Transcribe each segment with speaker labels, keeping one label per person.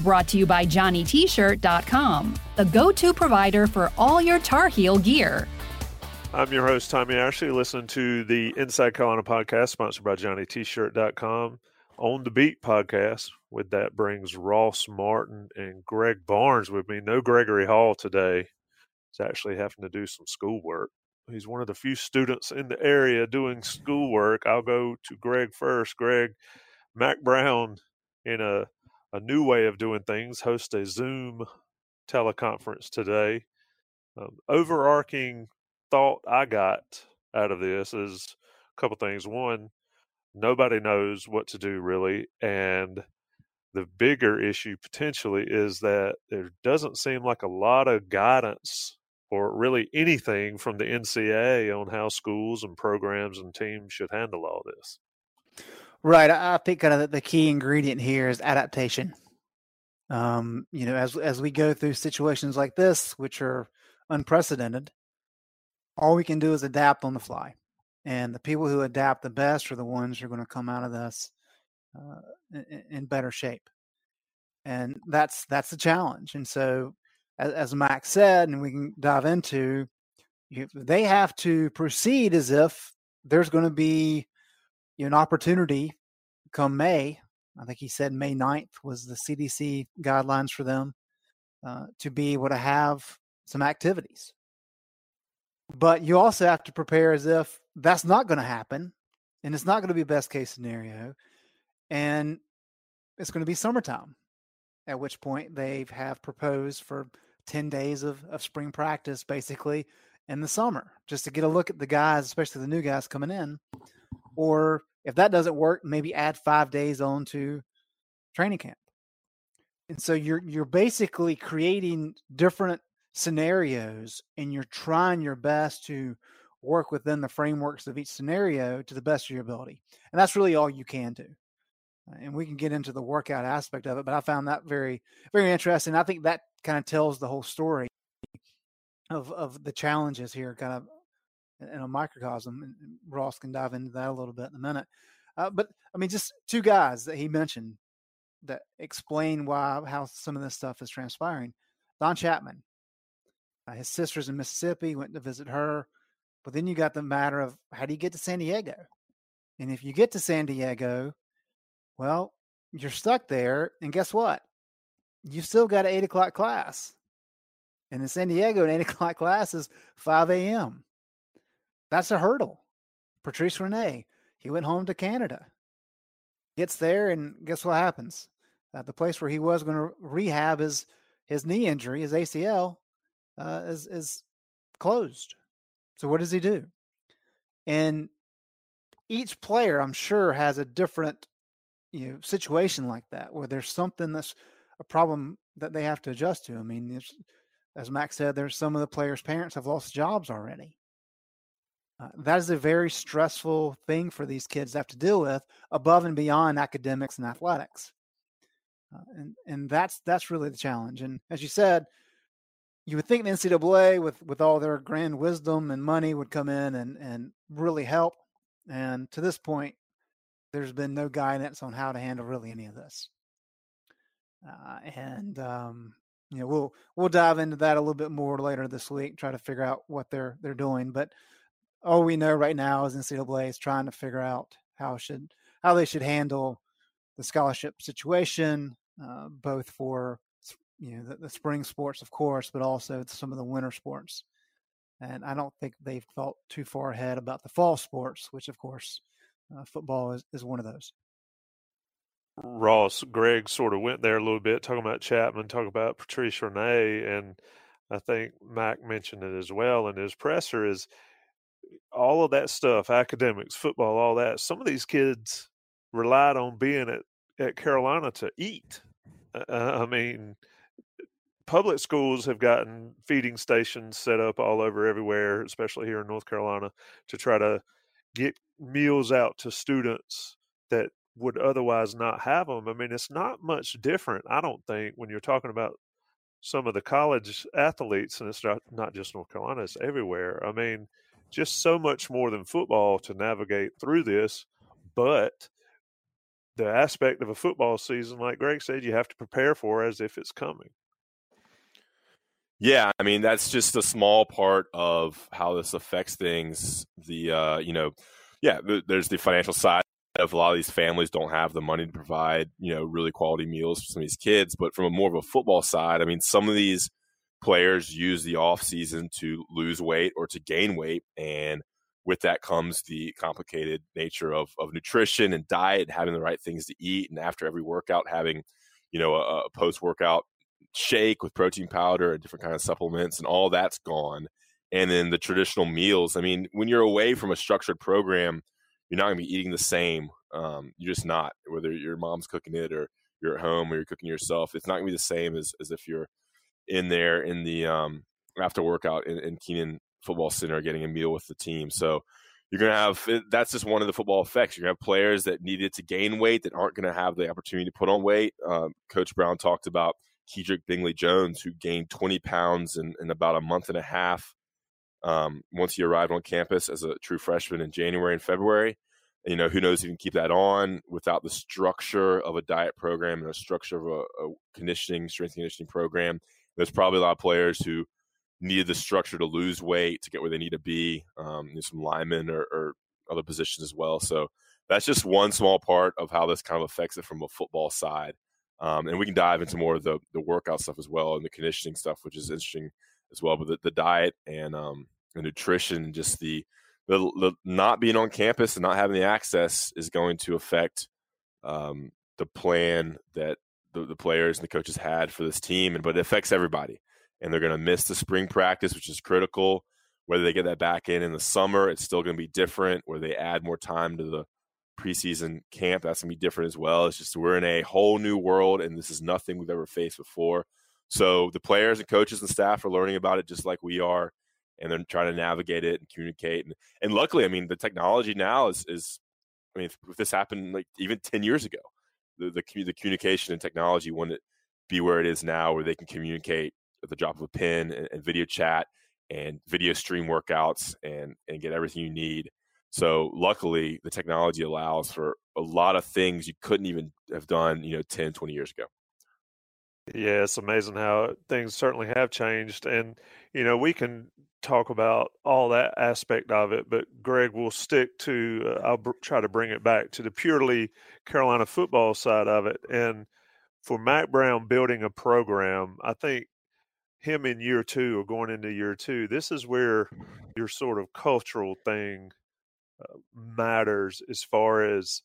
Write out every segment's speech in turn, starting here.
Speaker 1: Brought to you by JohnnyT-shirt.com, the go-to provider for all your Tar Heel gear.
Speaker 2: I'm your host, Tommy Ashley. Listen to the Inside Carolina podcast, sponsored by JohnnyT-shirt.com. On the Beat podcast, with that brings Ross Martin and Greg Barnes with me. No Gregory Hall today. He's actually having to do some schoolwork. He's one of the few students in the area doing schoolwork. I'll go to Greg first. Greg, Mack Brown, in a a new way of doing things, host a Zoom teleconference today. Um, overarching thought I got out of this is a couple things. One, nobody knows what to do really, and the bigger issue potentially is that there doesn't seem like a lot of guidance or really anything from the NCAA on how schools and programs and teams should handle all this.
Speaker 3: Right. I think kind of the key ingredient here is adaptation. Um, you know, as as we go through situations like this, which are unprecedented, all we can do is adapt on the fly. And the people who adapt the best are the ones who are going to come out of this uh, in, in, better shape. And that's that's the challenge. And so, as, as Max said, and we can dive into, you, they have to proceed as if there's going to be an opportunity come May. I think he said May 9th was the CDC guidelines for them uh, to be able to have some activities. But you also have to prepare as if that's not going to happen and it's not going to be best case scenario. And it's going to be summertime, at which point they have proposed for 10 days of, of spring practice basically in the summer just to get a look at the guys, especially the new guys coming in. Or if that doesn't work, maybe add five days on to training camp. And so you're you're basically creating different scenarios and you're trying your best to work within the frameworks of each scenario to the best of your ability. And that's really all you can do. Uh, and we can get into the workout aspect of it, but I found that very, very interesting. I think that kind of tells the whole story of of the challenges here, kind of in a microcosm. And Ross can dive into that a little bit in a minute. Uh, but I mean, just two guys that he mentioned that explain why how some of this stuff is transpiring. Don Chapman, uh, his sister's in Mississippi, went to visit her. But then you got the matter of how do you get to San Diego? And if you get to San Diego, well, you're stuck there. And guess what? You still got an eight o'clock class. And in San Diego, an eight o'clock class is 5 a.m. That's a hurdle. Patrice Rene, he went home to Canada. Gets there, and guess what happens? Uh, the place where he was going to rehab his his knee injury, his ACL, uh, is is closed. So what does he do? And each player, I'm sure, has a different you know situation like that where there's something that's a problem that they have to adjust to. I mean, as Max said, there's some of the players' parents have lost jobs already. Uh, that is a very stressful thing for these kids to have to deal with above and beyond academics and athletics. Uh, and and that's that's really the challenge. And as you said, you would think the NCAA, with with all their grand wisdom and money, would come in and and really help. And to this point, there's been no guidance on how to handle really any of this. Uh, and um, you know, we'll we'll dive into that a little bit more later this week, try to figure out what they're they're doing. But all we know right now is NCAA is trying to figure out how should how they should handle the scholarship situation, uh, both for you know the, the, spring sports, of course, but also some of the winter sports. And I don't think they've thought too far ahead about the fall sports, which of course uh, football is, is one of those.
Speaker 2: Ross, Greg sort of went there a little bit, talking about Chapman, talking about Patrice Rene, and I think Mack mentioned it as well in his presser. Is all of that stuff, academics, football, all that. Some of these kids relied on being at, at Carolina to eat. Uh, I mean, public schools have gotten feeding stations set up all over everywhere, especially here in North Carolina, to try to get meals out to students that would otherwise not have them. I mean, it's not much different, I don't think, when you're talking about some of the college athletes, and it's not, not just North Carolina, it's everywhere. I mean, just so much more than football to navigate through this. But the aspect of a football season, like Greg said, you have to prepare for as if it's coming.
Speaker 4: Yeah, I mean that's just a small part of how this affects things. The uh, you know, yeah, there's the financial side of a lot of these families don't have the money to provide you know really quality meals for some of these kids. But from a more of a football side, I mean, some of these players use the off season to lose weight or to gain weight, and with that comes the complicated nature of of nutrition and diet, having the right things to eat, and after every workout having you know a, a post workout shake with protein powder and different kind of supplements and all that's gone. And then the traditional meals i mean when you're away from a structured program you're not going to be eating the same um, you're just not whether your mom's cooking it or you're at home or you're cooking yourself it's not going to be the same as, as if you're in there in the um, after workout in, in Kenan football center getting a meal with the team so you're going to have that's just one of the football effects. You're going to have players that needed to gain weight that aren't going to have the opportunity to put on weight. Um, Coach Brown talked about Kedrick Bingley Jones, who gained 20 pounds in, in about a month and a half um, once he arrived on campus as a true freshman in January and February. You know, who knows if he can keep that on without the structure of a diet program and a structure of a, a conditioning, strength conditioning program. There's probably a lot of players who needed the structure to lose weight to get where they need to be. Um, some linemen or, or other positions as well. So that's just one small part of how this kind of affects it from a football side. Um, and we can dive into more of the, the workout stuff as well and the conditioning stuff, which is interesting as well. But the, the diet and um, the nutrition, just the, the, the not being on campus and not having the access is going to affect um, the plan that the, the players and the coaches had for this team. And but it affects everybody, and they're going to miss the spring practice, which is critical. Whether they get that back in in the summer, it's still going to be different. Where they add more time to the preseason camp. That's gonna be different as well. It's just we're in a whole new world, and this is nothing we've ever faced before. So the players and coaches and staff are learning about it just like we are, and they're trying to navigate it and communicate. And, and luckily, I mean, the technology now is is, I mean, if, if this happened like even ten years ago, the, the the communication and technology wouldn't be where it is now, where they can communicate at the drop of a pin and, and video chat and video stream workouts and and get everything you need so luckily, the technology allows for a lot of things you couldn't even have done, you know, 10, 20 years ago.
Speaker 2: Yeah, it's amazing how things certainly have changed. And, you know, we can talk about all that aspect of it, but Greg will stick to, uh, I'll try to bring it back to the purely Carolina football side of it. And for Mack Brown building a program, I think him in year two or going into year two, this is where your sort of cultural thing matters as far as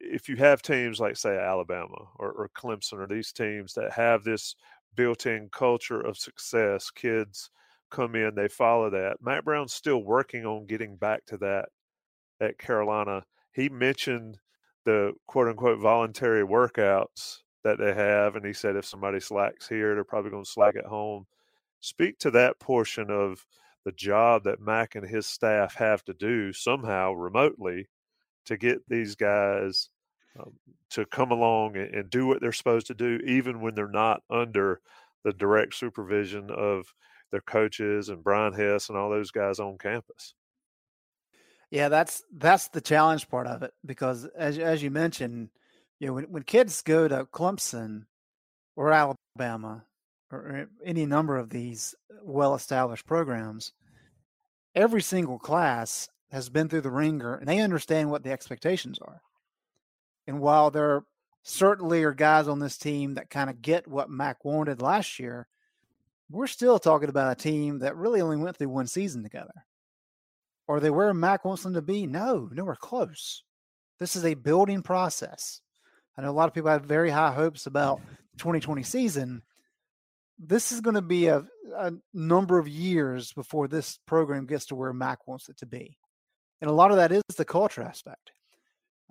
Speaker 2: if you have teams like say Alabama or, or Clemson or these teams that have this built-in culture of success, kids come in, they follow that. Mack Brown's still working on getting back to that at Carolina. He mentioned the quote unquote voluntary workouts that they have, and he said if somebody slacks here, they're probably going to slack at home. Speak to that portion of the job that Mack and his staff have to do somehow remotely to get these guys um, to come along and, and, do what they're supposed to do, even when they're not under the direct supervision of their coaches and Brian Hess and all those guys on campus.
Speaker 3: Yeah, that's that's the challenge part of it because as as you mentioned, you know when when kids go to Clemson or Alabama, or any number of these uh, well established programs, every single class has been through the ringer and they understand what the expectations are. And while there certainly are guys on this team that kind of get what Mack wanted last year, we're still talking about a team that really only went through one season together. Are they where Mack wants them to be? No, nowhere close. This is a building process. I know a lot of people have very high hopes about the 2020 season, this is going to be a, a number of years before this program gets to where Mack wants it to be. And a lot of that is the culture aspect.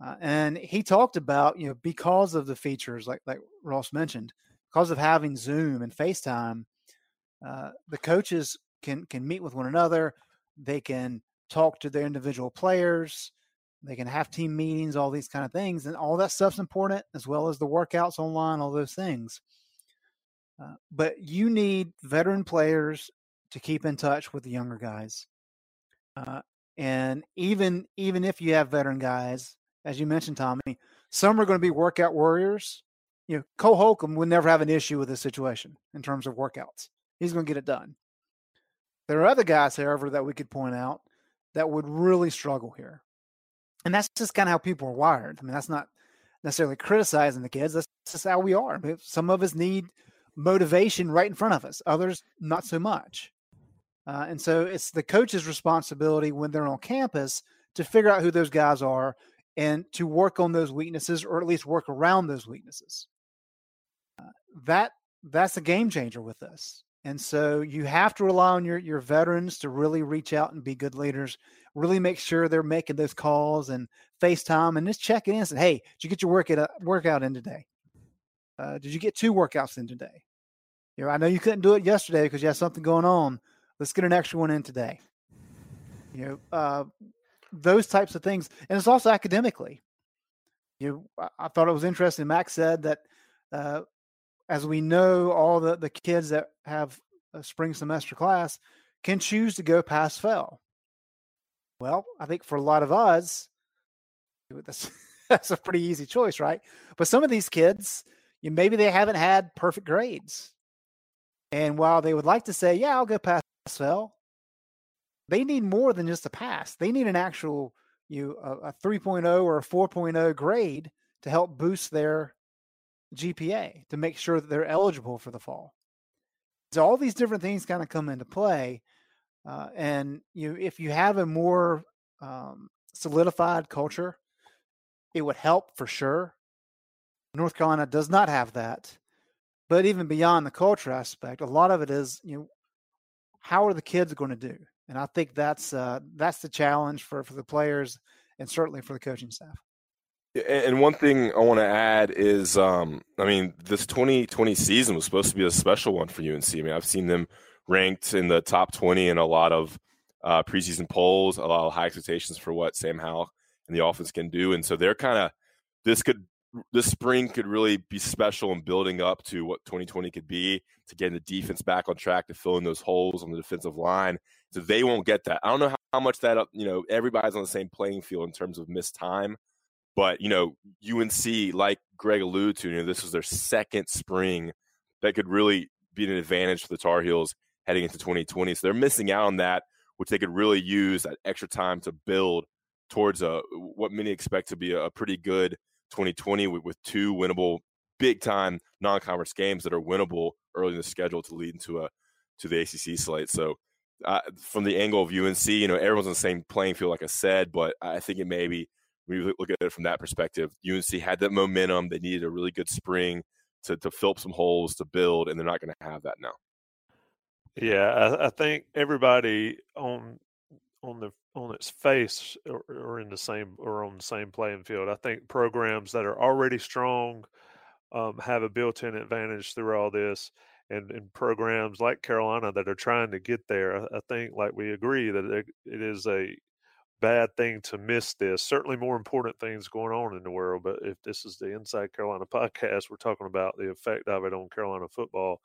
Speaker 3: Uh, and he talked about, you know, because of the features like like Ross mentioned, because of having Zoom and FaceTime, Uh, the coaches can can meet with one another. They can talk to their individual players. They can have team meetings, all these kind of things, and all that stuff's important as well as the workouts online, all those things. Uh, but you need veteran players to keep in touch with the younger guys. Uh, and even even if you have veteran guys, as you mentioned, Tommy, some are going to be workout warriors. You know, Cole Holcomb would never have an issue with this situation in terms of workouts. He's going to get it done. There are other guys, however, that we could point out that would really struggle here. And that's just kind of how people are wired. I mean, that's not necessarily criticizing the kids. That's just how we are. Some of us need motivation right in front of us, others not so much. Uh, and so it's the coach's responsibility when they're on campus to figure out who those guys are and to work on those weaknesses or at least work around those weaknesses. Uh, that that's a game changer with this. And so you have to rely on your your veterans to really reach out and be good leaders. Really make sure they're making those calls and FaceTime and just checking in and say, "Hey, did you get your work at, workout in today? Uh, did you get two workouts in today? You know, I know you couldn't do it yesterday because you had something going on. Let's get an extra one in today. You know, uh, those types of things, and it's also academically. You, know, I, I thought it was interesting. Max said that uh, as we know, all the, the kids that have a spring semester class can choose to go pass fail. Well, I think for a lot of us, that's, that's a pretty easy choice, right? But some of these kids, you, maybe they haven't had perfect grades. And while they would like to say, yeah, I'll go pass fail, they need more than just a pass. They need an actual you a, a 3.0 or a 4.0 grade to help boost their GPA to make sure that they're eligible for the fall. So all these different things kind of come into play, uh, and you if you have a more um, solidified culture, it would help for sure. North Carolina does not have that, but even beyond the culture aspect, a lot of it is you know how are the kids going to do, and I think that's uh, that's the challenge for for the players and certainly for the coaching staff.
Speaker 4: And one thing I want to add is, um, I mean, this 2020 season was supposed to be a special one for UNC. I mean, I've seen them ranked in the top 20 in a lot of uh, preseason polls, a lot of high expectations for what Sam Howell and the offense can do. And so they're kind of, this could, this spring could really be special in building up to what 2020 could be to getting the defense back on track to fill in those holes on the defensive line. So they won't get that. I don't know how, how much that, you know, everybody's on the same playing field in terms of missed time but you know, UNC, like Greg alluded to, you know, this was their second spring that could really be an advantage for the Tar Heels heading into 2020. So they're missing out on that, which they could really use that extra time to build towards a what many expect to be a, pretty good 2020 with, with two winnable big time non-conference games that are winnable early in the schedule to lead into a to the ACC slate. So uh, from the angle of UNC, you know, everyone's on the same playing field, like I said, but I think it may be we look at it from that perspective, UNC had that momentum. They needed a really good spring to, to fill up some holes to build, and they're not going to have that now.
Speaker 2: Yeah, I, I, think everybody on on the on its face are, in the same or on the same playing field. I think programs that are already strong um, have a built-in advantage through all this, and, and programs like Carolina that are trying to get there. I, I think, like we agree, that it, it is a bad thing to miss this. Certainly more important things going on in the world, but if this is the Inside Carolina podcast, we're talking about the effect of it on Carolina football.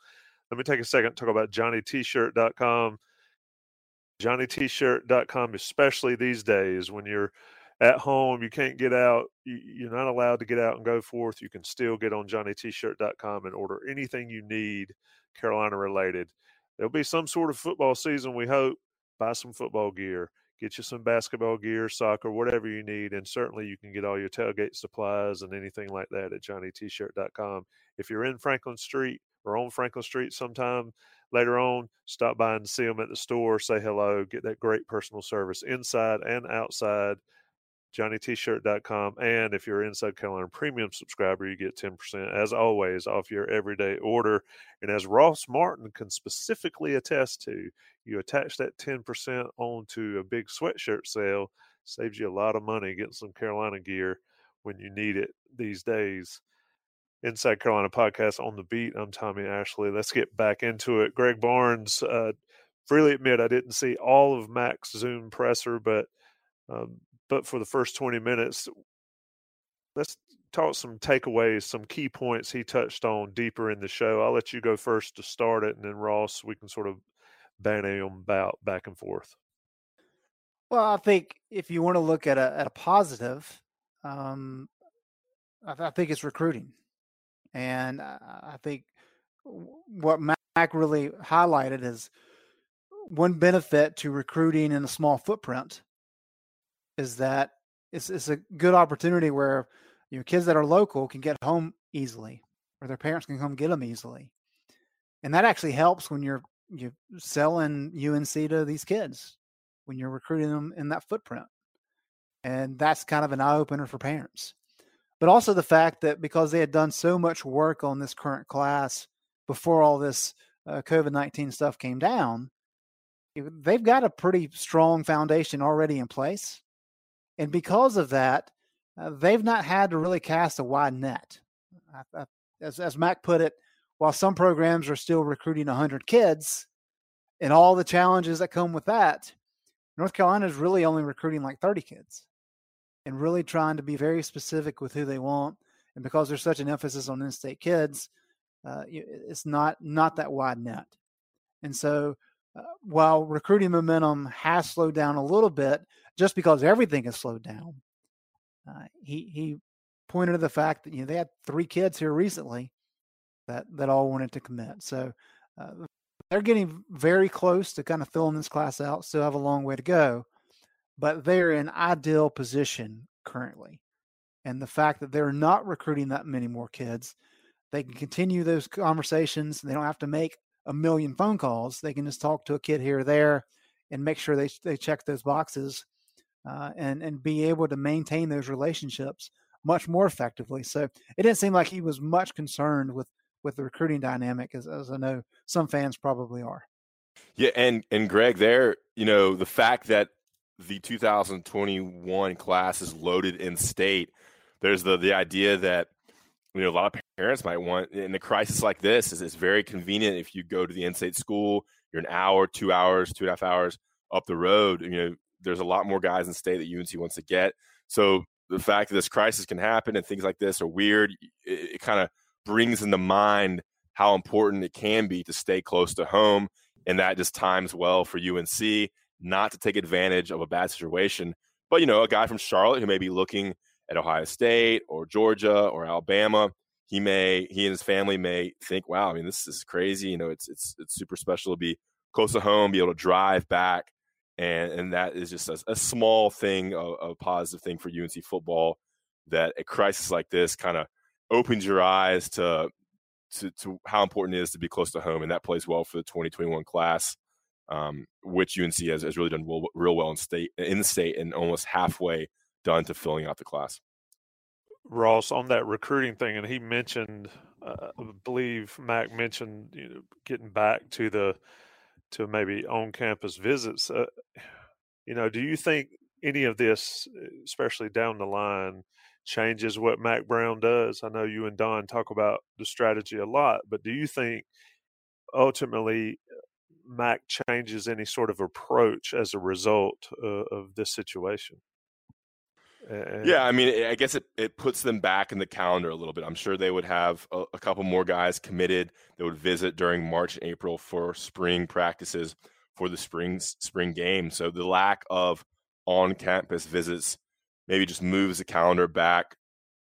Speaker 2: Let me take a second to talk about JohnnyT-shirt.com. JohnnyT-shirt.com, especially these days when you're at home, you can't get out, you're not allowed to get out and go forth. You can still get on JohnnyT-shirt.com and order anything you need Carolina related. There'll be some sort of football season, we hope. Buy some football gear get you some basketball gear, soccer, whatever you need. And certainly you can get all your tailgate supplies and anything like that at johnnytshirt.com. If you're in Franklin Street or on Franklin Street sometime later on, stop by and see them at the store, say hello, get that great personal service inside and outside johnnytshirt.com. And if you're an Inside Carolina Premium subscriber, you get 10%, as always, off your everyday order. And as Ross Martin can specifically attest to, you attach that 10% onto a big sweatshirt sale, saves you a lot of money getting some Carolina gear when you need it these days. Inside Carolina podcast on the beat. I'm Tommy Ashley. Let's get back into it. Greg Barnes, uh, freely admit I didn't see all of Mack's Zoom presser, but um, but for the first 20 minutes, let's talk some takeaways, some key points he touched on deeper in the show. I'll let you go first to start it, and then Ross, we can sort of bandy them about back and forth.
Speaker 3: Well, I think if you want to look at a at a positive, um, I, I think it's recruiting, and I think what Mack really highlighted is one benefit to recruiting in a small footprint is that it's it's a good opportunity where you know kids that are local can get home easily, or their parents can come get them easily, and that actually helps when you're you selling UNC to these kids when you're recruiting them in that footprint. And that's kind of an eye opener for parents. But also the fact that because they had done so much work on this current class before all this uh, COVID 19 stuff came down, they've got a pretty strong foundation already in place. And because of that, uh, they've not had to really cast a wide net. as, as Mack put it, while some programs are still recruiting 100 kids and all the challenges that come with that, North Carolina is really only recruiting like 30 kids and really trying to be very specific with who they want. And because there's such an emphasis on in-state kids, uh, it's not not that wide net. And so, uh, while recruiting momentum has slowed down a little bit, just because everything has slowed down, uh, he he pointed to the fact that you know they had three kids here recently that that all wanted to commit. So uh, they're getting very close to kind of filling this class out. Still have a long way to go, but they're in ideal position currently. And the fact that they're not recruiting that many more kids, they can continue those conversations. They don't have to make a million phone calls. They can just talk to a kid here or there and make sure they they check those boxes uh, and and be able to maintain those relationships much more effectively. So it didn't seem like he was much concerned with with the recruiting dynamic, as, as I know some fans probably are.
Speaker 4: Yeah, and and Greg, there, you know, the fact that the 2021 class is loaded in state, there's the the idea that you know a lot of parents might want in a crisis like this is it's very convenient if you go to the in-state school, you're an hour, two hours, two and a half hours up the road. You know, there's a lot more guys in state that UNC wants to get. So the fact that this crisis can happen and things like this are weird, it, it kind of brings into mind how important it can be to stay close to home. And that just times well for UNC not to take advantage of a bad situation. But, you know, a guy from Charlotte who may be looking at Ohio State or Georgia or Alabama, he may, he and his family may think, wow, I mean, this is crazy. You know, it's, it's, it's super special to be close to home, be able to drive back. And, and that is just a, a small thing, a, a positive thing for UNC football that a crisis like this kind of opens your eyes to, to, to how important it is to be close to home, and that plays well for the 2021 class, um, which UNC has, has really done real, real well in state in the state and almost halfway done to filling out the class.
Speaker 2: Ross on that recruiting thing, and he mentioned, uh, I believe Mack mentioned you know, getting back to the to maybe on campus visits. Uh, you know, do you think any of this, especially down the line, changes what Mack Brown does? I know you and Don talk about the strategy a lot, but do you think ultimately Mack changes any sort of approach as a result uh, of this situation?
Speaker 4: And yeah, I mean, I guess it, it puts them back in the calendar a little bit. I'm sure they would have a, a couple more guys committed that would visit during March and April for spring practices for the spring spring game. So the lack of on campus visits maybe just moves the calendar back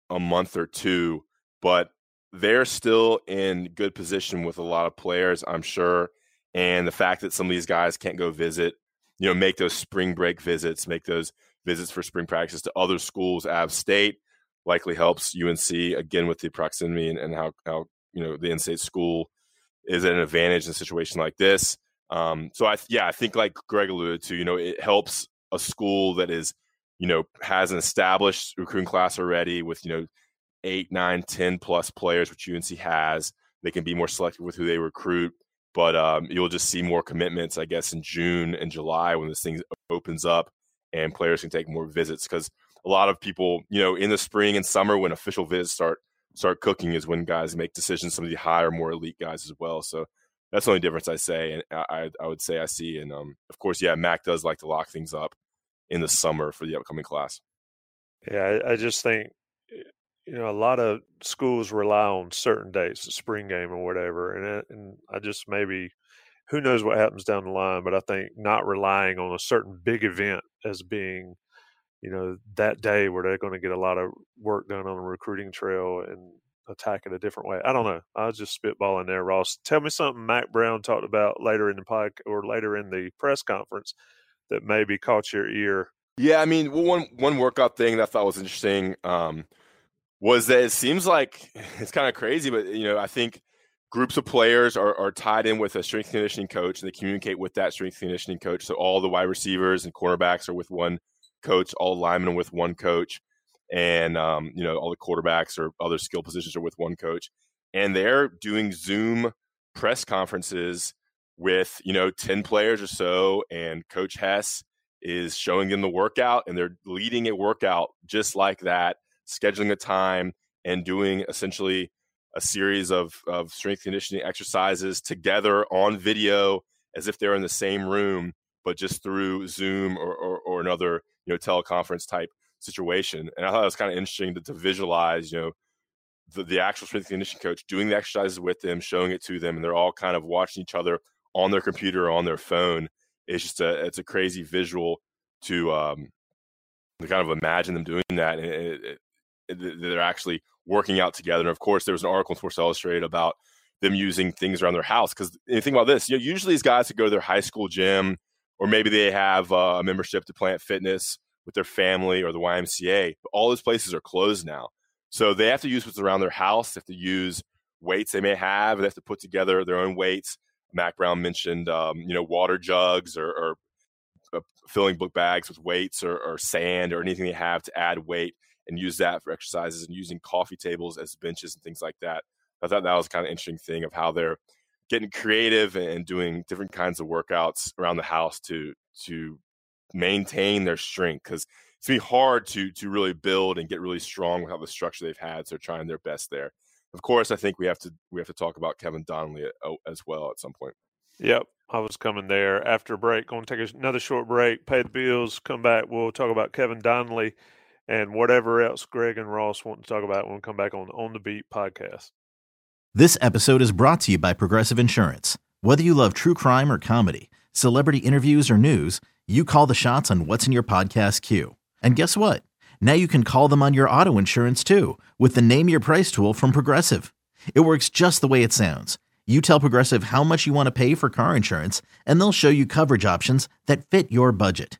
Speaker 4: a month or two, but they're still in good position with a lot of players, I'm sure. And the fact that some of these guys can't go visit, you know, make those spring break visits, make those visits for spring practice to other schools of state likely helps UNC again with the proximity and, and how, how, you know, the in-state school is at an advantage in a situation like this. Um, so I, yeah, I think like Greg alluded to, you know, it helps a school that is you know, has an established recruiting class already with, you know, eight, nine, ten plus players, which UNC has. They can be more selective with who they recruit. But um, you'll just see more commitments, I guess, in June and July when this thing opens up and players can take more visits. Because a lot of people, you know, in the spring and summer when official visits start start cooking is when guys make decisions. Some of the higher, more elite guys as well. So that's the only difference I say, and I I would say I see. And um, of course, yeah, Mack does like to lock things up in the summer for the upcoming class.
Speaker 2: Yeah, I, I just think you know a lot of schools rely on certain dates, the spring game or whatever, and it, and I just maybe who knows what happens down the line, but I think not relying on a certain big event as being you know that day where they're going to get a lot of work done on the recruiting trail and attack it a different way. I don't know. I was just spitballing there, Ross. Tell me something Mack Brown talked about later in the podcast or later in the press conference that maybe caught your ear.
Speaker 4: Yeah, I mean, one one workout thing that I thought was interesting um, was that it seems like it's kind of crazy, but you know, I think groups of players are, are tied in with a strength conditioning coach and they communicate with that strength conditioning coach. So all the wide receivers and cornerbacks are with one coach, all linemen with one coach, and um, you know all the quarterbacks or other skill positions are with one coach, and they're doing Zoom press conferences with you know 10 players or so. And coach hess is showing them the workout and they're leading a workout just like that scheduling a time and doing essentially a series of, of strength conditioning exercises together on video as if they're in the same room but just through zoom or, or, or another you know teleconference type situation and i thought it was kind of interesting to, to visualize you know the, the actual strength conditioning coach doing the exercises with them showing it to them and they're all kind of watching each other on their computer or on their phone. It's just a it's a crazy visual to um to kind of imagine them doing that and it, it, they're actually working out together. And of course, there was an article in Sports Illustrated about them using things around their house because think about this, you know, usually these guys who go to their high school gym or maybe they have uh, a membership to Planet Fitness with their family or the YMCA. But all those places are closed now, so they have to use what's around their house. They have to use weights they may have. They have to put together their own weights. Mack Brown mentioned, um, you know, water jugs or, or uh, filling book bags with weights or, or, sand or anything they have to add weight and use that for exercises and using coffee tables as benches and things like that. I thought that was kind of interesting thing of how they're getting creative and doing different kinds of workouts around the house to to maintain their strength because it's be hard to to really build and get really strong without the structure they've had. So they're trying their best there of course, I think we have to we have to talk about Kevin Donnelly uh, as well at some point.
Speaker 2: Yep, I was coming there after a break. Going to take another short break, pay the bills, come back. We'll talk about Kevin Donnelly and whatever else Greg and Ross want to talk about when we come back on On the Beat podcast.
Speaker 5: This episode is brought to you by Progressive Insurance. Whether you love true crime or comedy, celebrity interviews or news, you call the shots on what's in your podcast queue. And guess what? Now you can call them on your auto insurance too with the Name Your Price tool from Progressive. It works just the way it sounds. You tell Progressive how much you want to pay for car insurance, and they'll show you coverage options that fit your budget.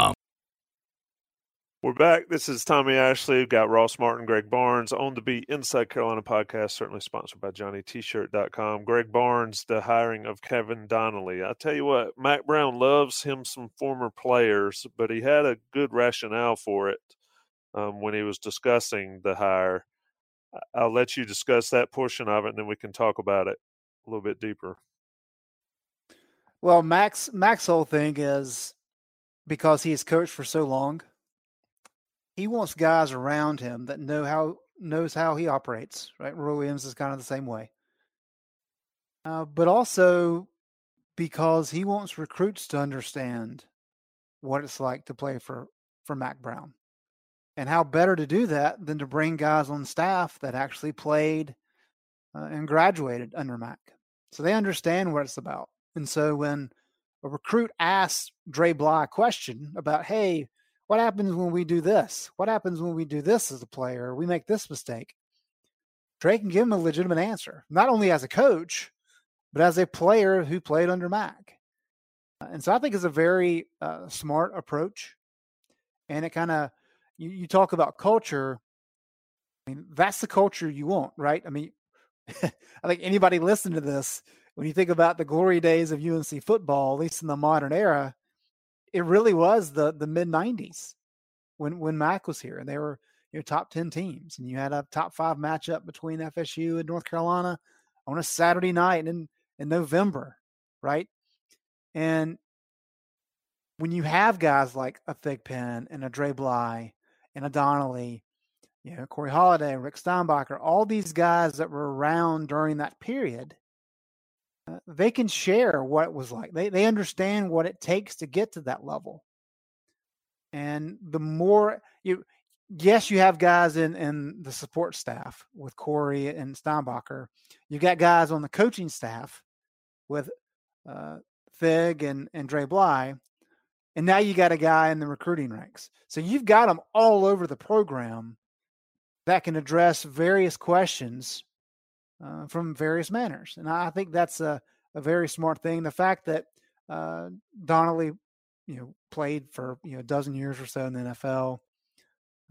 Speaker 2: We're back. This is Tommy Ashley. We've got Ross Martin, Greg Barnes on the Beat Inside Carolina podcast, certainly sponsored by JohnnyT-shirt.com. Greg Barnes, the hiring of Kevin Donnelly. I tell you what, Mack Brown loves him some former players, but he had a good rationale for it um, when he was discussing the hire. I'll let you discuss that portion of it, and then we can talk about it a little bit deeper.
Speaker 3: Well, Max Max whole thing is because he has coached for so long he wants guys around him that know how knows how he operates. Right, Roy Williams is kind of the same way. Uh, but also because he wants recruits to understand what it's like to play for for Mack Brown, and how better to do that than to bring guys on staff that actually played uh, and graduated under Mack, so they understand what it's about. And so when a recruit asks Dre Bly a question about, "Hey, what happens when we do this? What happens when we do this as a player? We make this mistake. Dre can give him a legitimate answer, not only as a coach, but as a player who played under Mack. And so I think it's a very uh, smart approach. And it kind of, you, you talk about culture. I mean, that's the culture you want, right? I mean, I think anybody listening to this, when you think about the glory days of UNC football, at least in the modern era, it really was the the mid '90s when when Mack was here, and they were your top ten teams, and you had a top five matchup between FSU and North Carolina on a Saturday night in in November, right? And when you have guys like a Thigpen and a Dre Bly and a Donnelly, you know, Corey Holliday, Rick Steinbacher, all these guys that were around during that period, uh, they can share what it was like. They they understand what it takes to get to that level. And the more you yes, you have guys in in the support staff with Corey and Steinbacher. You got guys on the coaching staff with uh, Thig and and Dre Bly, and now you got a guy in the recruiting ranks. So you've got them all over the program that can address various questions uh, from various manners. And I think that's a, a very smart thing. The fact that uh, Donnelly, you know, played for you know a dozen years or so in the NFL.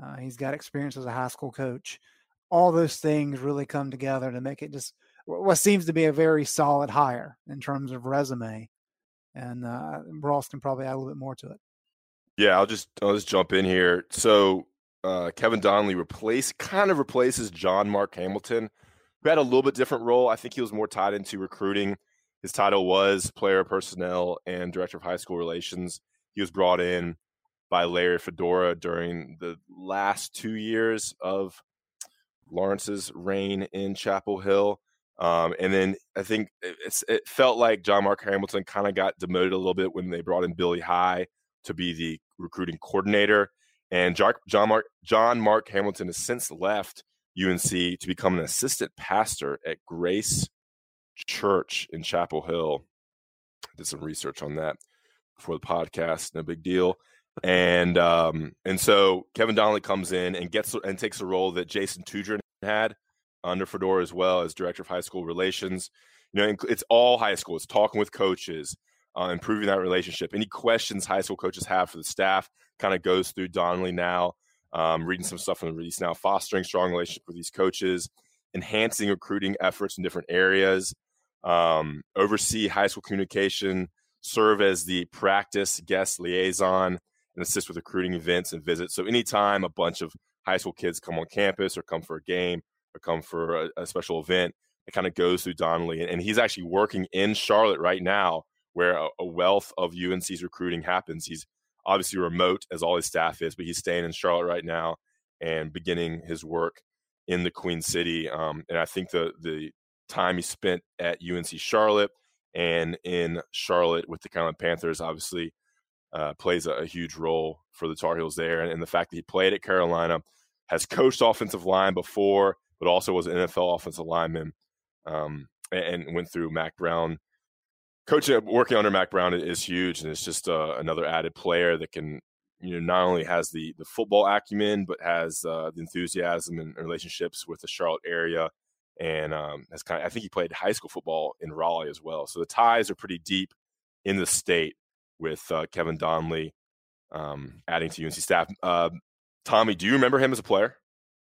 Speaker 3: Uh, he's got experience as a high school coach. All those things really come together to make it just what seems to be a very solid hire in terms of resume. And uh, Ross can probably add a little bit more to it.
Speaker 4: Yeah, I'll just I'll just jump in here. So uh, Kevin Donnelly replace kind of replaces John Mark Hamilton, who had a little bit different role. I think he was more tied into recruiting. His title was player personnel and director of high school relations. He was brought in by Larry Fedora during the last two years of Lawrence's reign in Chapel Hill. Um, and then I think it felt like John Mark Hamilton kind of got demoted a little bit when they brought in Billy High to be the recruiting coordinator. And John Mark John Mark Hamilton has since left UNC to become an assistant pastor at Grace Church in Chapel Hill. Did some research on that before the podcast. No big deal. And um, and so Kevin Donnelly comes in and gets and takes a role that Jason Tudryn had under Fedora as well as director of high school relations. You know, it's all high school. It's talking with coaches, uh, improving that relationship. Any questions high school coaches have for the staff kind of goes through Donnelly now. Um, reading some stuff from the release now, fostering strong relationship with these coaches, enhancing recruiting efforts in different areas, um, oversee high school communication, serve as the practice guest liaison, and assist with recruiting events and visits. So anytime a bunch of high school kids come on campus or come for a game or come for a, a special event, it kind of goes through Donnelly. And, and, he's actually working in Charlotte right now where a, a wealth of UNC's recruiting happens. He's obviously remote as all his staff is, but he's staying in Charlotte right now and beginning his work in the Queen City. Um, and I think the the time he spent at UNC Charlotte and in Charlotte with the Carolina Panthers obviously uh, plays a, a, huge role for the Tar Heels there. And, and, the fact that he played at Carolina, has coached offensive line before, but also was an NFL offensive lineman, um, and, and, went through Mack Brown coaching working under Mack Brown is huge, and it's just uh, another added player that can you know not only has the the football acumen but has uh, the enthusiasm and relationships with the Charlotte area, and um, has kind of, I think he played high school football in Raleigh as well. So the ties are pretty deep in the state with uh, Kevin Donnelly um, adding to UNC staff. Uh, Tommy, do you remember him as a player?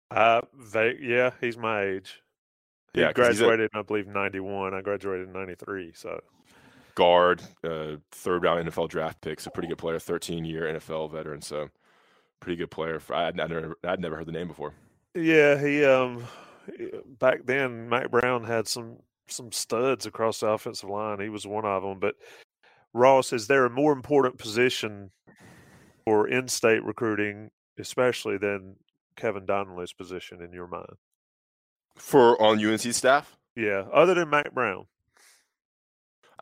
Speaker 2: Uh, they, yeah, he's my age. He yeah, graduated, a, I believe, ninety one. I graduated in ninety three. So
Speaker 4: guard, uh, third round NFL draft pick, so pretty good player, 13 year NFL veteran, so pretty good player. For, I'd, never, I'd never heard the name before.
Speaker 2: Yeah, he um back then Mack Brown had some some studs across the offensive line. He was one of them. But Ross, is there a more important position for in-state recruiting, especially than Kevin Donnelly's position in your mind?
Speaker 4: For on UNC staff?
Speaker 2: Yeah, other than Mack Brown.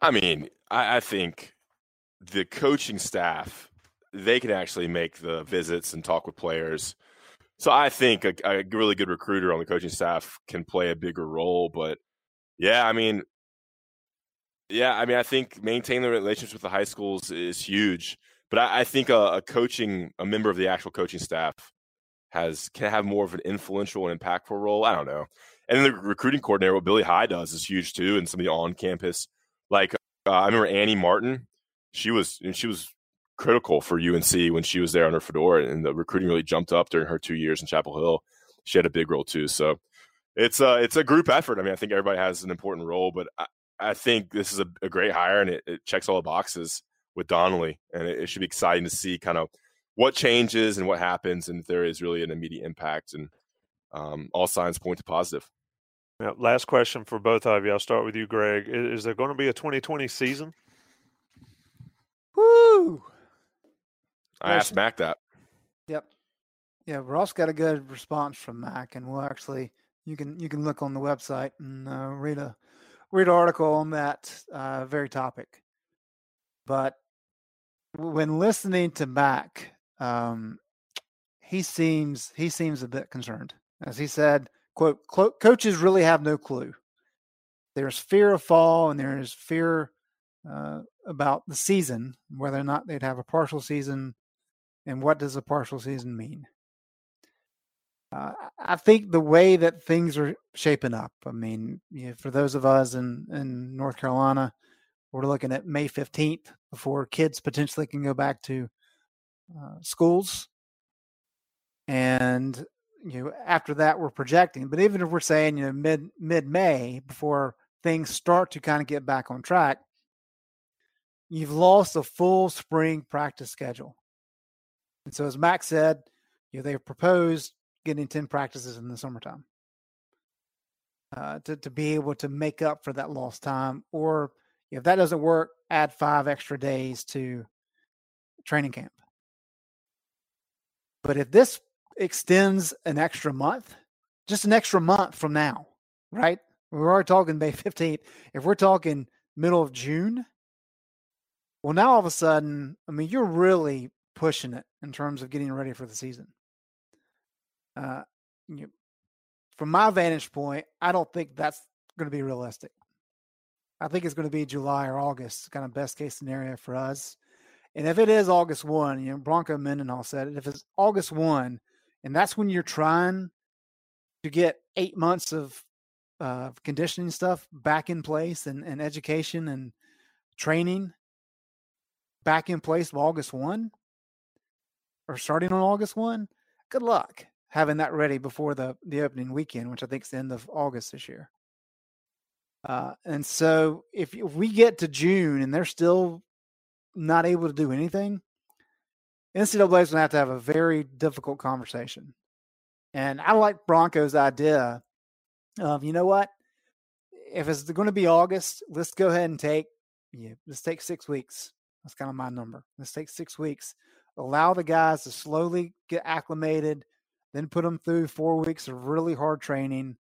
Speaker 4: I mean, I, I think the coaching staff they can actually make the visits and talk with players. So I think a, a, really good recruiter on the coaching staff can play a bigger role. But yeah, I mean, yeah, I mean, I think maintaining the relationships with the high schools is huge. But I, I think a, a, coaching, a member of the actual coaching staff, has can have more of an influential and impactful role. I don't know. and then the recruiting coordinator, what Billy High does is huge too, and some of the on campus. Like uh, I remember Annie Martin, she was she was critical for UNC when she was there under Fedora, and the recruiting really jumped up during her two years in Chapel Hill. She had a big role too. So it's a it's a group effort. I mean, I think everybody has an important role, but I, I think this is a, a, great hire, and it, it, checks all the boxes with Donnelly, and it, it should be exciting to see kind of what changes and what happens, and if there is really an immediate impact. And um, all signs point to positive.
Speaker 2: Now, last question for both of you. I'll start with you, Greg. Is, is there going to be a 2020 season?
Speaker 3: Woo!
Speaker 4: I asked Mack that.
Speaker 3: Yep. Yeah, Ross got a good response from Mack, and we'll actually you can you can look on the website and uh, read a read an article on that uh, very topic. But when listening to Mack, um, he seems he seems a bit concerned. As he said, "quote Coaches really have no clue. There's fear of fall, and there's fear uh, about the season, whether or not they'd have a partial season, and what does a partial season mean." Uh, I think the way that things are shaping up. I mean, you know, for those of us in in North Carolina, we're looking at May fifteenth before kids potentially can go back to uh, schools, and you know after that we're projecting. But even if we're saying you know mid mid May before things start to kind of get back on track, you've lost a full spring practice schedule. And so, as Max said, you know they've proposed getting 10 practices in the summertime uh, to, to be able to make up for that lost time. Or if that doesn't work, add five extra days to training camp. But if this extends an extra month, just an extra month from now, right? We're already talking May 15th. If we're talking middle of June, well, now all of a sudden, I mean, you're really pushing it in terms of getting ready for the season. Uh, you, from my vantage point, I don't think that's going to be realistic. I think it's going to be July or August, kind of best case scenario for us. And if it is August 1, you know, Bronco Mendenhall said it, if it's August 1, and that's when you're trying to get eight months of uh, conditioning stuff back in place and, and education and training back in place of August 1 or starting on August 1, good luck having that ready before the the opening weekend, which I think is the end of August this year. Uh, and so if, if we get to June and they're still not able to do anything, NCAA is going to have to have a very difficult conversation. And I like Bronco's idea of, you know what? If it's going to be August, let's go ahead and take, yeah, let's take six weeks. That's kind of my number. Let's take six weeks. Allow the guys to slowly get acclimated, then put them through four weeks of really hard training.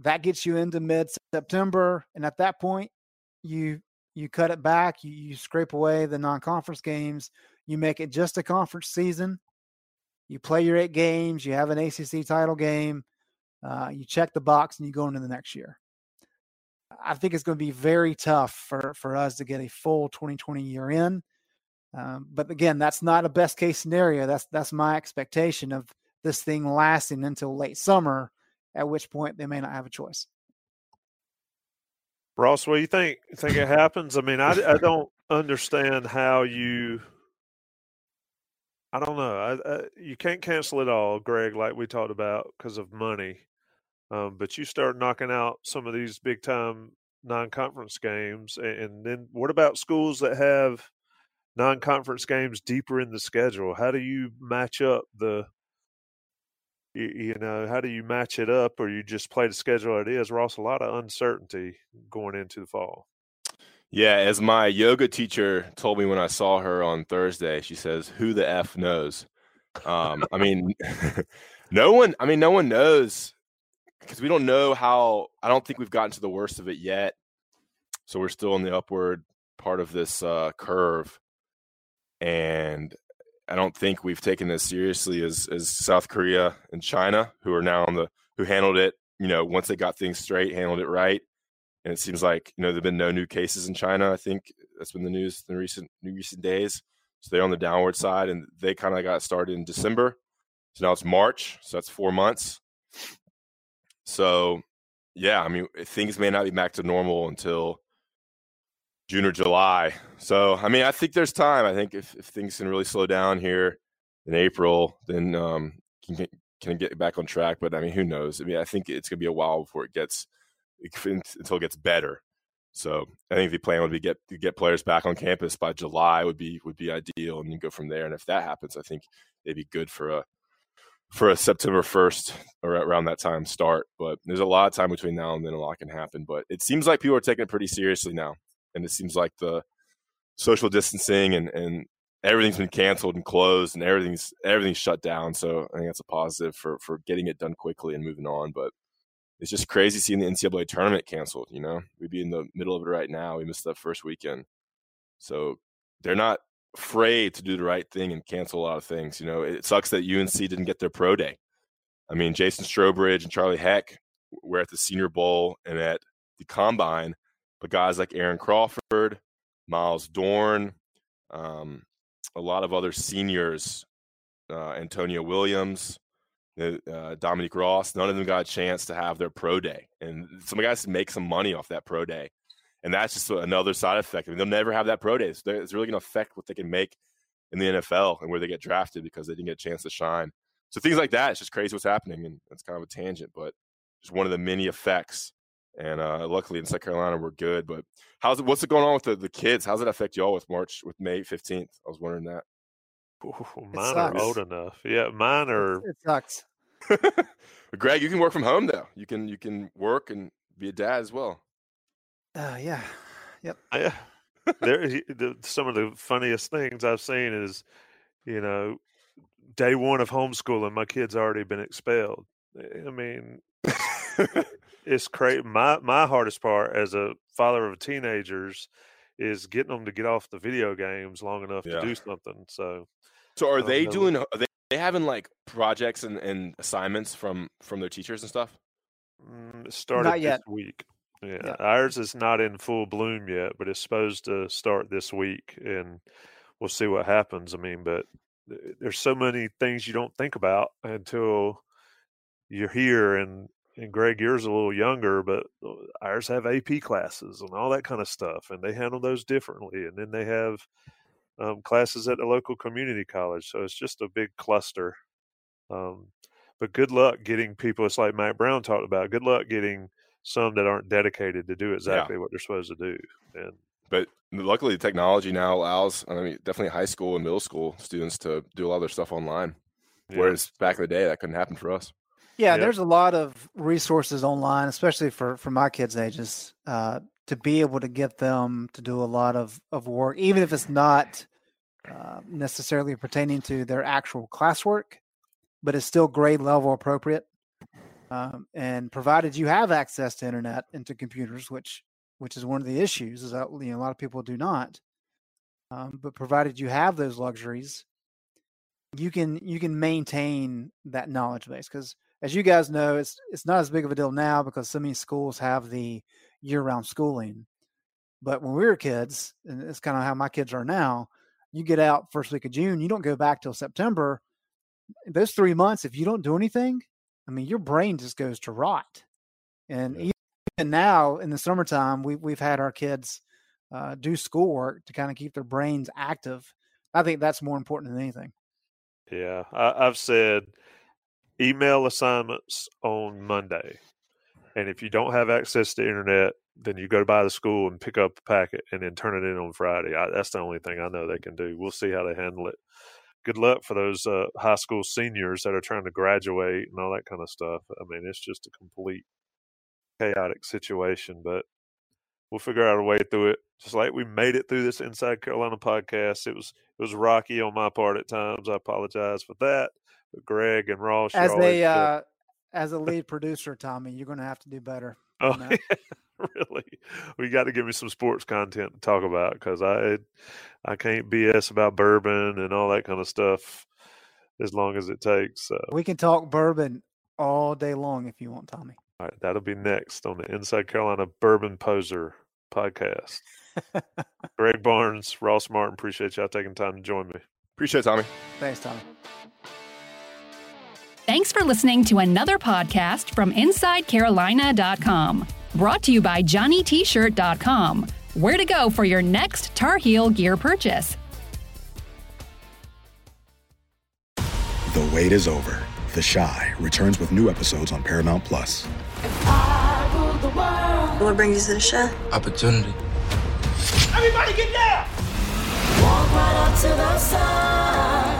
Speaker 3: That gets you into mid September, and at that point, you you cut it back. You, you scrape away the non conference games. You make it just a conference season. You play your eight games. You have an ACC title game. Uh, you check the box, and you go into the next year. I think it's going to be very tough for for us to get a full 2020 year in. Um, but again, that's not a best case scenario. That's that's my expectation of this thing lasting until late summer, at which point they may not have a choice.
Speaker 2: Ross, what do you think? Think it happens? I mean, I, I don't understand how you. I don't know. I, I, you can't cancel it all, Greg, like we talked about because of money. Um, but you start knocking out some of these big time non conference games. And, and then what about schools that have non conference games deeper in the schedule? How do you match up the you, you, know, how do you match it up, or you just play the schedule it is? Ross, a lot of uncertainty going into the fall.
Speaker 4: Yeah, as my yoga teacher told me when I saw her on Thursday, she says, "Who the f knows?" Um, I mean, no one. I mean, no one knows because we don't know how. I don't think we've gotten to the worst of it yet, so we're still in the upward part of this uh, curve, and I don't think we've taken this seriously as as South Korea and China, who are now on the who handled it. You know, once they got things straight, handled it right, and it seems like you know there've been no new cases in China. I think that's been the news in recent recent days. So they're on the downward side, and they kind of got started in December. So now it's March, so that's four months. So yeah, I mean, things may not be back to normal until June or July. So, I mean, I think there's time. I think if, if things can really slow down here in April, then um, can can get back on track. But I mean, who knows? I mean, I think it's gonna be a while before it gets until it gets better. So I think the plan would be get get players back on campus by July would be would be ideal, and you go from there. And if that happens, I think it'd be good for a for a September first or around that time start. But there's a lot of time between now and then, a lot can happen. But it seems like people are taking it pretty seriously now, and it seems like the social distancing and and everything's been canceled and closed and everything's everything's shut down. So I think that's a positive for for getting it done quickly and moving on. But it's just crazy seeing the NCAA tournament canceled. You know, we'd be in the middle of it right now. We missed that first weekend, so they're not afraid to do the right thing and cancel a lot of things. You know, it sucks that UNC didn't get their pro day. I mean, Jason Strowbridge and Charlie Heck were at the Senior Bowl and at the Combine, but guys like Aaron Crawford, Myles Dorn, um, a lot of other seniors, uh, Antonio Williams, uh, Dominique Ross, none of them got a chance to have their pro day. And some guys make some money off that pro day. And that's just another side effect. I mean, they'll never have that pro day. So it's really going to affect what they can make in the NFL and where they get drafted because they didn't get a chance to shine. So things like that, it's just crazy what's happening. And it's kind of a tangent, but just one of the many effects. And uh, luckily in South Carolina, we're good. But how's it, what's it going on with the, the kids? How's it affect y'all with March, with May 15th? I was wondering that.
Speaker 2: Ooh, mine are old enough. Yeah, mine are.
Speaker 3: It sucks.
Speaker 4: Greg, you can work from home though. You can you can work and be a dad as well.
Speaker 3: Uh, yeah. Yep.
Speaker 2: Yeah. there, the, some of the funniest things I've seen is, you know, day one of homeschooling, my kid's already been expelled. Eh, I mean, it's crazy. My my hardest part as a father of teenagers is getting them to get off the video games long enough yeah. to do something. So,
Speaker 4: so are they doing? Are they they having like projects and, and assignments from from their teachers and stuff?
Speaker 2: Mm, started not yet. this week. Yeah. yeah. ours is not in full bloom yet, but it's supposed to start this week, and we'll see what happens. I mean, but there's so many things you don't think about until you're here. And and Greg, yours a little younger, but uh, ours have AP classes and all that kind of stuff, and they handle those differently. And then they have um, classes at the local community college. So it's just a big cluster. Um, but good luck getting people. It's like Mack Brown talked about. Good luck getting some that aren't dedicated to do exactly yeah. what they're supposed to do. And
Speaker 4: but luckily, the technology now allows. I mean, definitely high school and middle school students to do a lot of their stuff online. Yeah. Whereas back in the day, that couldn't happen for us.
Speaker 3: Yeah, there's a lot of resources online, especially for for my kids' ages, uh, to be able to get them to do a lot of of work, even if it's not uh, necessarily pertaining to their actual classwork, but it's still grade level appropriate. Um, and provided you have access to internet and to computers, which which is one of the issues, is that you know a lot of people do not. Um, but provided you have those luxuries, you can you can maintain that knowledge base because as you guys know, it's it's not as big of a deal now because so many schools have the year-round schooling. But when we were kids, and it's kind of how my kids are now, you get out first week of June, you don't go back till September. Those three months, if you don't do anything, I mean, your brain just goes to rot. And yeah. even now in the summertime, we, we've had our kids uh, do schoolwork to kind of keep their brains active. I think that's more important than anything.
Speaker 2: Yeah, I, I've said email assignments on Monday. And if you don't have access to internet, then you go by the school and pick up a packet and then turn it in on Friday. I, that's the only thing I know they can do. We'll see how they handle it. Good luck for those uh, high school seniors that are trying to graduate and all that kind of stuff. I mean, it's just a complete chaotic situation, but we'll figure out a way through it. Just like we made it through this Inside Carolina podcast. It was it was rocky on my part at times. I apologize for that. But Greg and Ross,
Speaker 3: as a uh, as a lead producer, Tommy, you're going to have to do better.
Speaker 2: Oh, yeah. really? We got to give me some sports content to talk about because I I can't BS about bourbon and all that kind of stuff as long as it takes. So.
Speaker 3: We can talk bourbon all day long if you want, Tommy.
Speaker 2: All right, that'll be next on the Inside Carolina Bourbon Poser podcast. Greg Barnes, Ross Martin, appreciate y'all taking time to join me.
Speaker 4: Appreciate it, Tommy.
Speaker 3: Thanks, Tommy.
Speaker 1: Thanks for listening to another podcast from InsideCarolina.com. Brought to you by JohnnyT-shirt.com. Where to go for your next Tar Heel gear purchase.
Speaker 6: The wait is over. The Chi returns with new episodes on Paramount Plus.
Speaker 7: What brings you to the show?
Speaker 8: Opportunity.
Speaker 9: Everybody get down!
Speaker 6: Walk right up to the side.